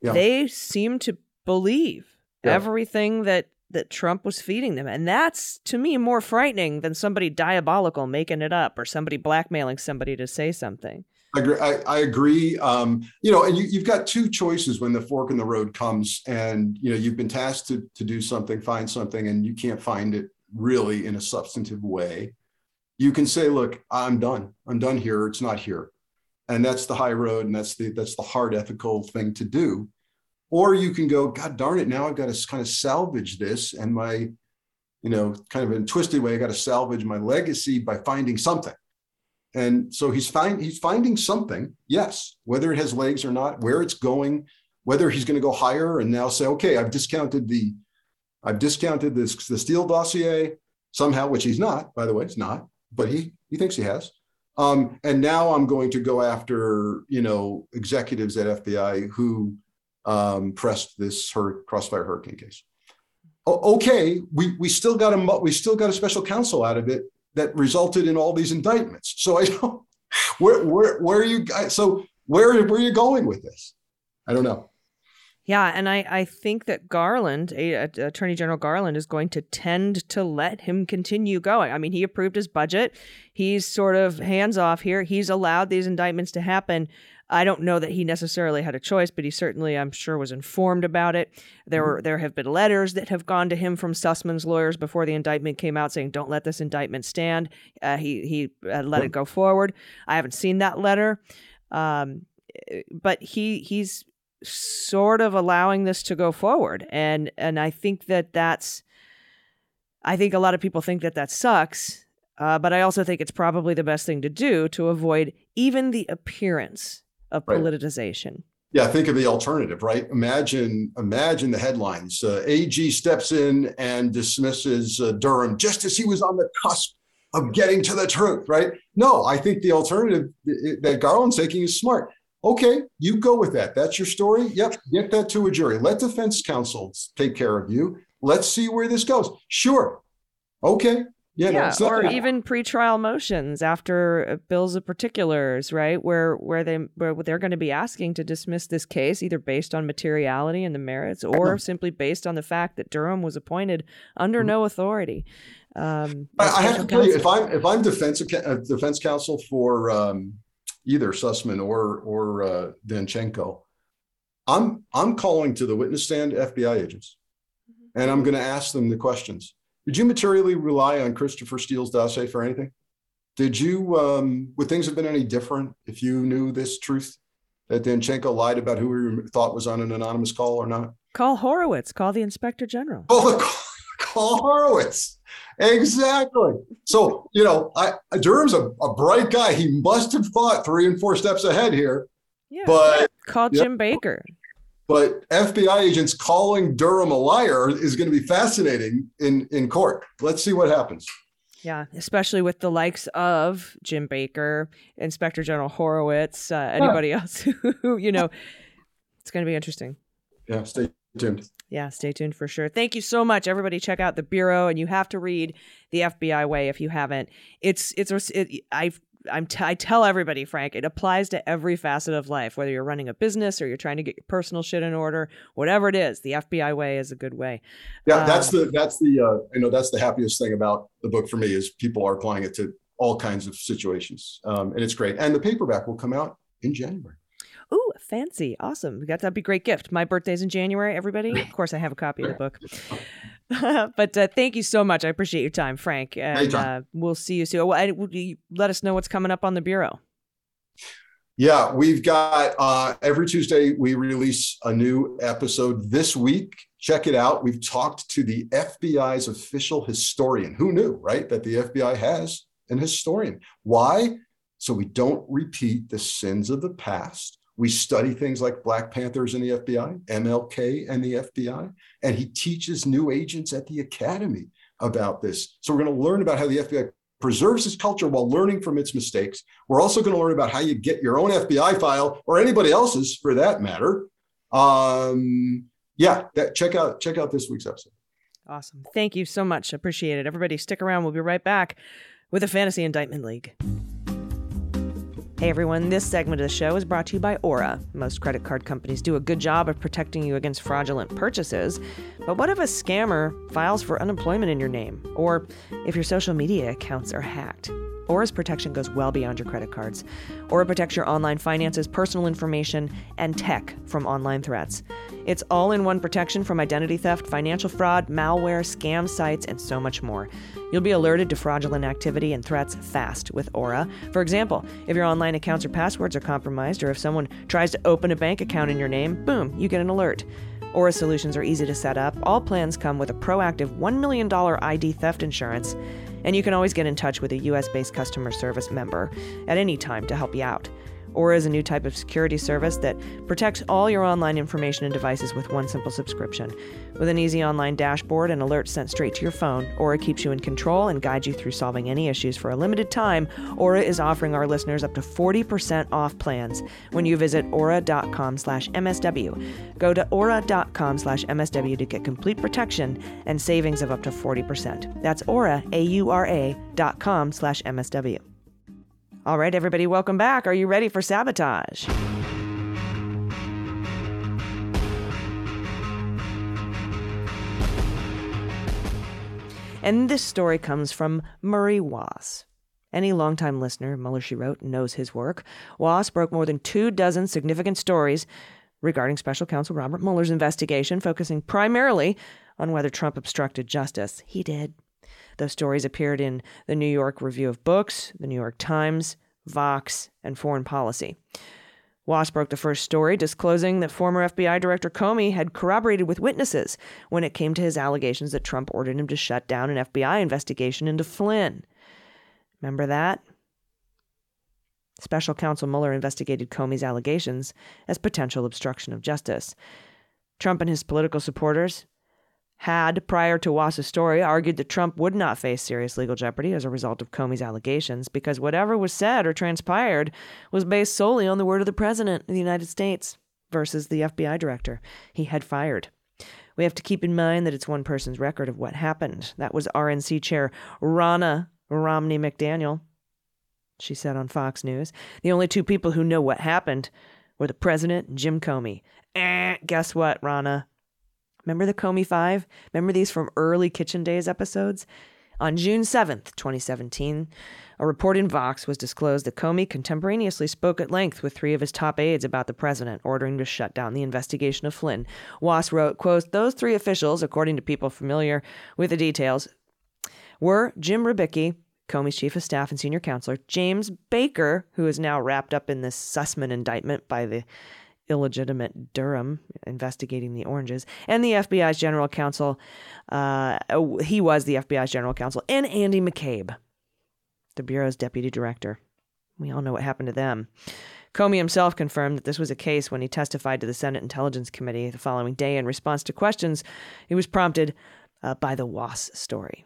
yeah. they seem to believe yeah. everything that that Trump was feeding them. And that's to me more frightening than somebody diabolical making it up or somebody blackmailing somebody to say something. I agree. I, I agree. Um, you know, and you, you've got two choices when the fork in the road comes, and you know you've been tasked to to do something, find something, and you can't find it really in a substantive way. You can say, "Look, I'm done. I'm done here. It's not here," and that's the high road, and that's the that's the hard ethical thing to do. Or you can go, God darn it, now I've got to kind of salvage this and my, you know, kind of in twisted way, I got to salvage my legacy by finding something. And so he's find he's finding something, yes, whether it has legs or not, where it's going, whether he's going to go higher and now say, okay, I've discounted the, I've discounted this the Steele dossier somehow, which he's not, by the way, it's not, but he he thinks he has. Um, and now I'm going to go after you know executives at FBI who um, pressed this crossfire hurricane case. Okay, we we still got a we still got a special counsel out of it that resulted in all these indictments. So I don't where where where are you guys? So where where are you going with this? I don't know. Yeah, and I, I think that Garland, Attorney General Garland, is going to tend to let him continue going. I mean, he approved his budget. He's sort of hands off here. He's allowed these indictments to happen. I don't know that he necessarily had a choice, but he certainly, I'm sure, was informed about it. There were there have been letters that have gone to him from Sussmann's lawyers before the indictment came out, saying, "Don't let this indictment stand." Uh, he he uh, let it go forward. I haven't seen that letter, um, but he he's sort of allowing this to go forward, and and I think that that's. I think a lot of people think that that sucks, uh, but I also think it's probably the best thing to do to avoid even the appearance of Right. politicization. Yeah, think of the alternative, right? Imagine, imagine the headlines. Uh, AG steps in and dismisses uh, Durham just as he was on the cusp of getting to the truth, right? No, I think the alternative that Garland's taking is smart. Okay, you go with that. That's your story. Yep, get that to a jury. Let defense counsel take care of you. Let's see where this goes. Sure. Okay. Yeah, Yeah, not- or even pretrial motions after uh, bills of particulars, right? Where where they where they're going to be asking to dismiss this case either based on materiality and the merits, or simply based on the fact that Durham was appointed under no authority. Um, I, I have to tell you, if I'm if I'm defense uh, defense counsel for um, either Sussmann or or uh, Danchenko, I'm I'm calling to the witness stand FBI agents, and I'm going to ask them the questions. Did you materially rely on Christopher Steele's dossier for anything? Did you um, would things have been any different if you knew this truth that Danchenko lied about who he thought was on an anonymous call or not? call Horowitz, call the inspector general. Call call Horowitz. Exactly. So, you know, I Durham's a, a bright guy. He must have thought three and four steps ahead here. Yeah, But call. Jim Baker. But FBI agents calling Durham a liar is going to be fascinating in in court. Let's see what happens. Yeah, especially with the likes of Jim Baker, Inspector General Horowitz, uh, anybody else who you know. It's going to be interesting. Yeah, stay tuned. Yeah, stay tuned for sure. Thank you so much, everybody. Check out the Bureau, and you have to read the FBI Way if you haven't. It's it's it, I I'm t- I tell everybody, Frank, it applies to every facet of life. Whether you're running a business or you're trying to get your personal shit in order, whatever it is, the FBI Way is a good way. Yeah, that's Um, the that's the uh, you know that's the happiest thing about the book for me is people are applying it to all kinds of situations, um, and it's great. And the paperback will come out in January. Ooh, fancy. Awesome. That'd be a great gift. My birthday's in January, everybody. Of course I have a copy of the book. but uh, thank you so much. I appreciate your time, Frank. And uh, we'll see you soon. Well, I, you let us know what's coming up on the Bureau. Yeah, we've got uh, every Tuesday we release a new episode this week. Check it out. We've talked to the FBI's official historian. Who knew, right? That the FBI has an historian. Why? So we don't repeat the sins of the past. We study things like Black Panthers and the FBI, MLK and the FBI, and he teaches new agents at the academy about this. So we're going to learn about how the FBI preserves its culture while learning from its mistakes. We're also going to learn about how you get your own FBI file or anybody else's for that matter. Um, yeah, that, check out check out this week's episode. Awesome. Thank you so much. Appreciate it. Everybody, stick around. We'll be right back with the Fantasy Indictment League. Hey everyone, this segment of the show is brought to you by Aura. Most credit card companies do a good job of protecting you against fraudulent purchases. But what if a scammer files for unemployment in your name? Or if your social media accounts are hacked? Aura's protection goes well beyond your credit cards. Aura protects your online finances, personal information, and tech from online threats. It's all in one protection from identity theft, financial fraud, malware, scam sites, and so much more. You'll be alerted to fraudulent activity and threats fast with Aura. For example, if your online accounts or passwords are compromised, or if someone tries to open a bank account in your name, boom, you get an alert. Aura solutions are easy to set up. All plans come with a proactive $1 million ID theft insurance, and you can always get in touch with a US based customer service member at any time to help you out. Aura is a new type of security service that protects all your online information and devices with one simple subscription. With an easy online dashboard and alerts sent straight to your phone, Aura keeps you in control and guides you through solving any issues for a limited time. Aura is offering our listeners up to 40% off plans when you visit aura.com slash MSW. Go to aura.com slash MSW to get complete protection and savings of up to 40%. That's aura, A-U-R-A dot com slash MSW. All right, everybody, welcome back. Are you ready for sabotage? And this story comes from Murray Waas. Any longtime listener of Mueller, she wrote, knows his work. Waas broke more than two dozen significant stories regarding special counsel Robert Mueller's investigation, focusing primarily on whether Trump obstructed justice. He did. Those stories appeared in the New York Review of Books, the New York Times, Vox, and Foreign Policy. Waas broke the first story, disclosing that former FBI Director Comey had corroborated with witnesses when it came to his allegations that Trump ordered him to shut down an FBI investigation into Flynn. Remember that? Special counsel Mueller investigated Comey's allegations as potential obstruction of justice. Trump and his political supporters had, prior to Waas's story, argued that Trump would not face serious legal jeopardy as a result of Comey's allegations because whatever was said or transpired was based solely on the word of the President of the United States versus the FBI director he had fired. We have to keep in mind that it's one person's record of what happened. That was RNC Chair Ronna Romney McDaniel. She said on Fox News. The only two people who know what happened were the president and Jim Comey. Eh, guess what, Ronna? Remember the Comey Five? Remember these from early Kitchen Days episodes? On June 7th, 2017, a report in Vox was disclosed that Comey contemporaneously spoke at length with three of his top aides about the president, ordering to shut down the investigation of Flynn. Waas wrote, quote, Those three officials, according to people familiar with the details, were Jim Rybicki, Comey's chief of staff and senior counselor, James Baker, who is now wrapped up in this Sussmann indictment by the illegitimate Durham investigating the oranges, and the FBI's general counsel. Uh, he was the FBI's general counsel, and Andy McCabe, the Bureau's deputy director. We all know what happened to them. Comey himself confirmed that this was a case when he testified to the Senate Intelligence Committee the following day in response to questions. He was prompted uh, by the Waas story.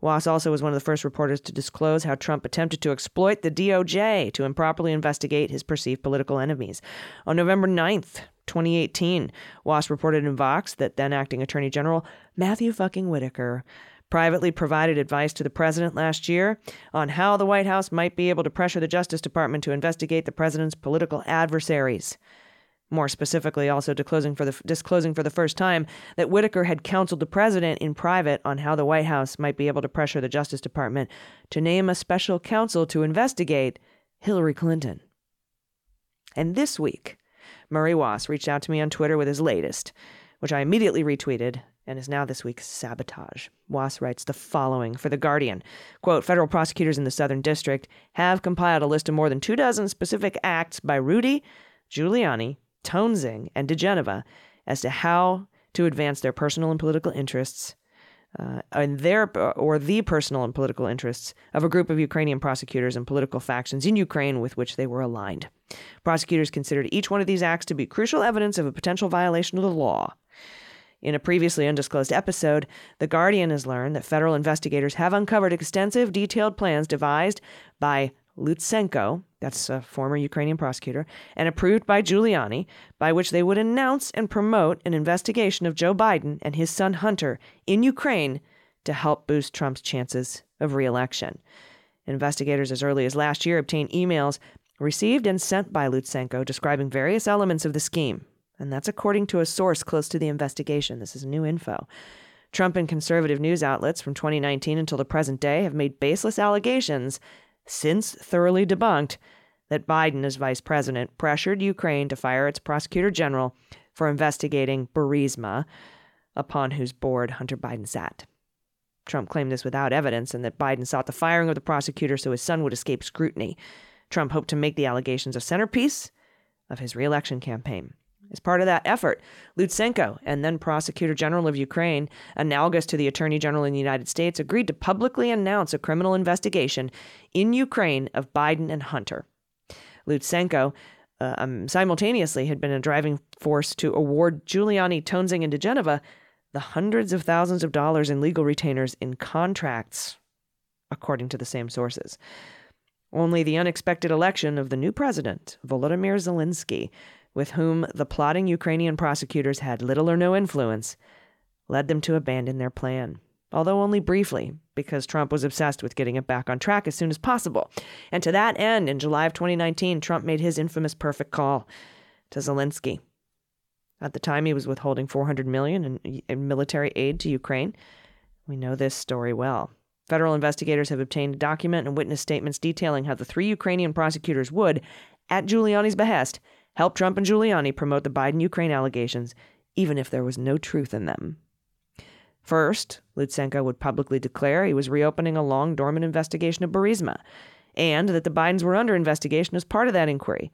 Waas also was one of the first reporters to disclose how Trump attempted to exploit the DOJ to improperly investigate his perceived political enemies. On November 9th, 2018, Waas reported in Vox that then acting Attorney General Matthew fucking Whitaker privately provided advice to the president last year on how the White House might be able to pressure the Justice Department to investigate the president's political adversaries more specifically, also disclosing for the disclosing for the first time that Whitaker had counseled the president in private on how the White House might be able to pressure the Justice Department to name a special counsel to investigate Hillary Clinton. And this week, Murray Waas reached out to me on Twitter with his latest, which I immediately retweeted and is now this week's sabotage. Waas writes the following for The Guardian. Quote, federal prosecutors in the Southern District have compiled a list of more than two dozen specific acts by Rudy Giuliani, Toensing, and diGenova as to how to advance their personal and political interests uh, and their or the personal and political interests of a group of Ukrainian prosecutors and political factions in Ukraine with which they were aligned. Prosecutors considered each one of these acts to be crucial evidence of a potential violation of the law. In a previously undisclosed episode, The Guardian has learned that federal investigators have uncovered extensive, detailed plans devised by Lutsenko, that's a former Ukrainian prosecutor, and approved by Giuliani, by which they would announce and promote an investigation of Joe Biden and his son Hunter in Ukraine to help boost Trump's chances of reelection. Investigators as early as last year obtained emails received and sent by Lutsenko describing various elements of the scheme. And that's according to a source close to the investigation. This is new info. Trump and conservative news outlets from 2019 until the present day have made baseless allegations since thoroughly debunked that Biden, as vice president, pressured Ukraine to fire its prosecutor general for investigating Burisma, upon whose board Hunter Biden sat. Trump claimed this without evidence and that Biden sought the firing of the prosecutor so his son would escape scrutiny. Trump hoped to make the allegations a centerpiece of his reelection campaign. As part of that effort, Lutsenko and then Prosecutor General of Ukraine, analogous to the Attorney General in the United States, agreed to publicly announce a criminal investigation in Ukraine of Biden and Hunter. Lutsenko uh, um, simultaneously had been a driving force to award Giuliani, Toensing, and diGenova the hundreds of thousands of dollars in legal retainers in contracts, according to the same sources. Only the unexpected election of the new president, Volodymyr Zelensky, with whom the plotting Ukrainian prosecutors had little or no influence, led them to abandon their plan, although only briefly, because Trump was obsessed with getting it back on track as soon as possible. And to that end, in July of 2019, Trump made his infamous perfect call to Zelensky. At the time, he was withholding 400 million in, in military aid to Ukraine. We know this story well. Federal investigators have obtained document and witness statements detailing how the three Ukrainian prosecutors would, at Giuliani's behest, help Trump and Giuliani promote the Biden Ukraine allegations, even if there was no truth in them. First, Lutsenko would publicly declare he was reopening a long dormant investigation of Burisma, and that the Bidens were under investigation as part of that inquiry.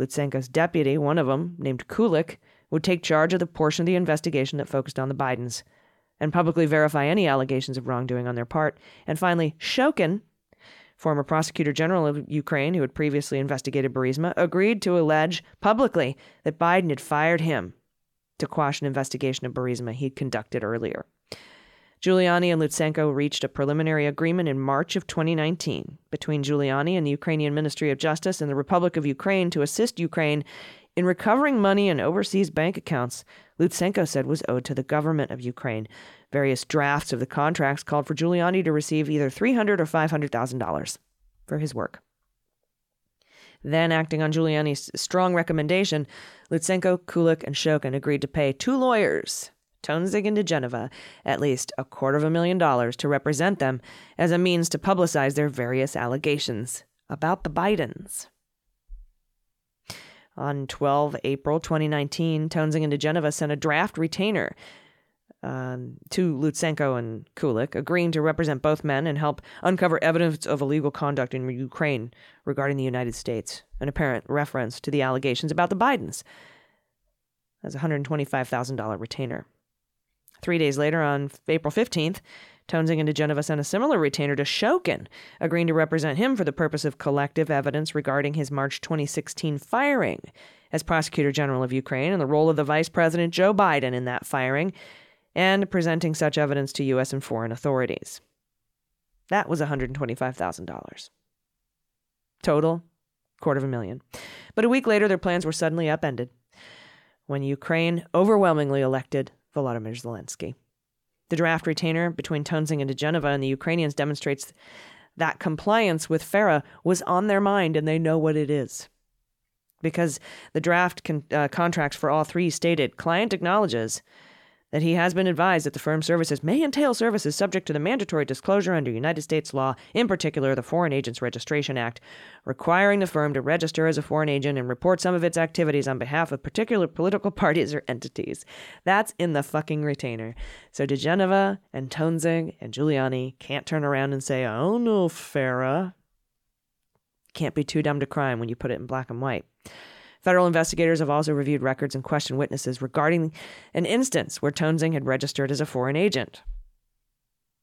Lutsenko's deputy, one of them, named Kulik, would take charge of the portion of the investigation that focused on the Bidens and publicly verify any allegations of wrongdoing on their part. And finally, Shokin, former prosecutor general of Ukraine who had previously investigated Burisma, agreed to allege publicly that Biden had fired him to quash an investigation of Burisma he'd conducted earlier. Giuliani and Lutsenko reached a preliminary agreement in March of 2019 between Giuliani and the Ukrainian Ministry of Justice and the Republic of Ukraine to assist Ukraine in recovering money in overseas bank accounts Lutsenko said was owed to the government of Ukraine. Various drafts of the contracts called for Giuliani to receive either $300 or $500,000 for his work. Then, acting on Giuliani's strong recommendation, Lutsenko, Kulik, and Shokin agreed to pay two lawyers, Toensing and diGenova, at least a quarter of a million dollars to represent them as a means to publicize their various allegations about the Bidens. On 12 April 2019, Toensing and diGenova sent a draft retainer um, to Lutsenko and Kulik, agreeing to represent both men and help uncover evidence of illegal conduct in Ukraine regarding the United States, an apparent reference to the allegations about the Bidens. As a $125,000 retainer. Three days later, on April 15th, Toensing and diGenova sent a similar retainer to Shokin, agreeing to represent him for the purpose of collective evidence regarding his March 2016 firing as prosecutor general of Ukraine and the role of the Vice President Joe Biden in that firing, and presenting such evidence to U.S. and foreign authorities. That was $125,000. Total, quarter of a million. But a week later, their plans were suddenly upended when Ukraine overwhelmingly elected Volodymyr Zelensky. The draft retainer between Toensing and diGenova and the Ukrainians demonstrates that compliance with FARA was on their mind and they know what it is. Because the draft con- uh, contracts for all three stated client acknowledges that he has been advised that the firm's services may entail services subject to the mandatory disclosure under United States law, in particular the Foreign Agents Registration Act, requiring the firm to register as a foreign agent and report some of its activities on behalf of particular political parties or entities. That's in the fucking retainer. So diGenova and Toensing and Giuliani can't turn around and say, oh no, FARA. Can't be too dumb to crime when you put it in black and white. Federal investigators have also reviewed records and questioned witnesses regarding an instance where Toensing had registered as a foreign agent.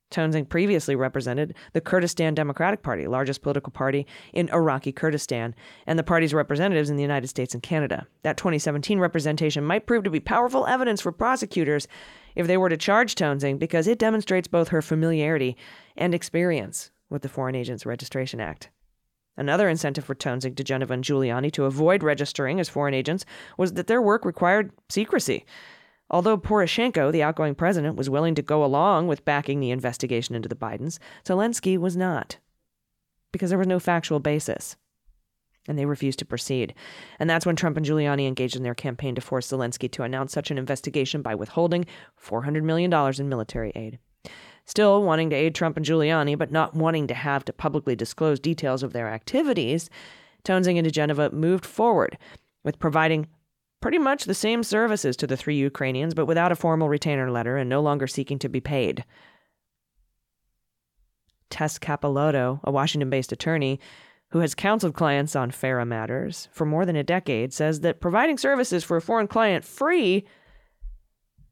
Toensing previously represented the Kurdistan Democratic Party, largest political party in Iraqi Kurdistan, and the party's representatives in the United States and Canada. That 2017 representation might prove to be powerful evidence for prosecutors if they were to charge Toensing because it demonstrates both her familiarity and experience with the Foreign Agents Registration Act. Another incentive for Toensing, diGenova, and Giuliani to avoid registering as foreign agents was that their work required secrecy. Although Poroshenko, the outgoing president, was willing to go along with backing the investigation into the Bidens, Zelensky was not, because there was no factual basis. And they refused to proceed. And that's when Trump and Giuliani engaged in their campaign to force Zelensky to announce such an investigation by withholding $400 million in military aid still wanting to aid Trump and Giuliani, but not wanting to have to publicly disclose details of their activities, Toensing and diGenova moved forward with providing pretty much the same services to the three Ukrainians, but without a formal retainer letter and no longer seeking to be paid. Tess Capeloto, a Washington based attorney who has counseled clients on FARA matters for more than a decade, says that providing services for a foreign client free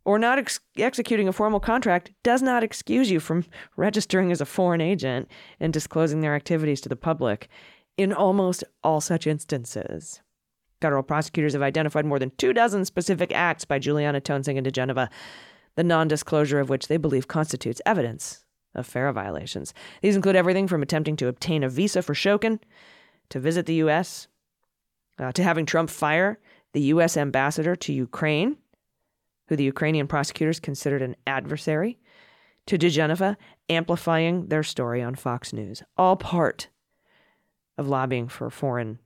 or not ex- executing a formal contract does not excuse you from registering as a foreign agent and disclosing their activities to the public in almost all such instances. Federal prosecutors have identified more than two dozen specific acts by Giuliani Toensing and diGenova, the non disclosure of which they believe constitutes evidence of FARA violations. These include everything from attempting to obtain a visa for Shokin, to visit the U.S., uh, to having Trump fire the U.S. ambassador to Ukraine, who the Ukrainian prosecutors considered an adversary, to diGenova amplifying their story on Fox News, all part of lobbying for a foreign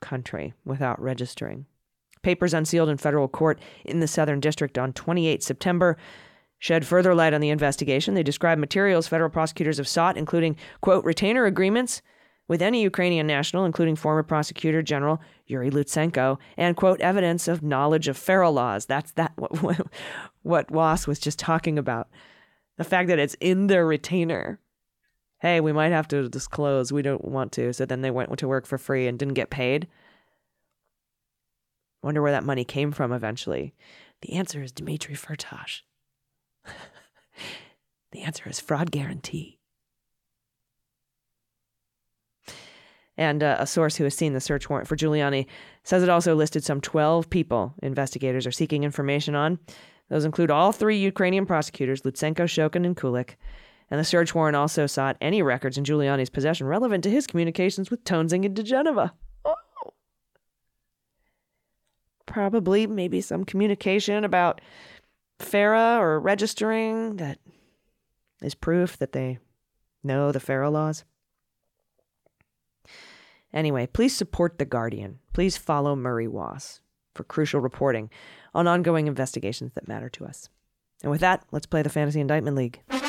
country without registering. Papers unsealed in federal court in the Southern District on 28 September shed further light on the investigation. They describe materials federal prosecutors have sought, including, quote, retainer agreements with any Ukrainian national, including former prosecutor general Yuri Lutsenko, and, quote, evidence of knowledge of FARA laws. That's that what, what Waas was just talking about. The fact that it's in their retainer. Hey, we might have to disclose. We don't want to. So then they went to work for free and didn't get paid. Wonder where that money came from eventually. The answer is Dmitry Firtash. the answer is fraud guarantee. And uh, a source who has seen the search warrant for Giuliani says it also listed some 12 people investigators are seeking information on. Those include all three Ukrainian prosecutors, Lutsenko, Shokin, and Kulik. And the search warrant also sought any records in Giuliani's possession relevant to his communications with Toensing and diGenova. Oh. Probably, maybe some communication about FARA or registering that is proof that they know the FARA laws. Anyway, please support The Guardian. Please follow Murray Waas for crucial reporting on ongoing investigations that matter to us. And with that, let's play the Fantasy Indictment League. I'm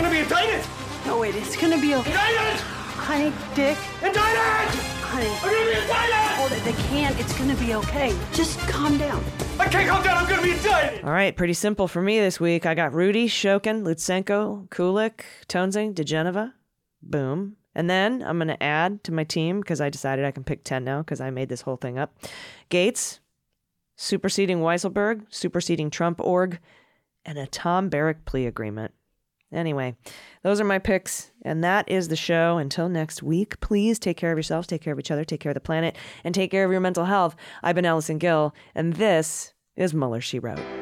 gonna be indicted! No, wait, it's gonna be okay. Indicted! Honey, Dick. Indicted! Honey. I'm gonna be indicted! Oh, Hold it, they can't. It's gonna be okay. Just calm down. I can't calm down, I'm gonna be indicted! All right, pretty simple for me this week. I got Rudy, Shokin, Lutsenko, Kulik, Toensing, diGenova. Boom. And then I'm going to add to my team because I decided I can pick 10 now because I made this whole thing up. Gates, superseding Weisselberg, superseding Trump org, and a Tom Barrack plea agreement. Anyway, those are my picks, and that is the show. Until next week, please take care of yourselves, take care of each other, take care of the planet, and take care of your mental health. I've been Allison Gill, and this is Mueller, She Wrote.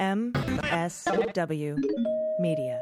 MSW Media.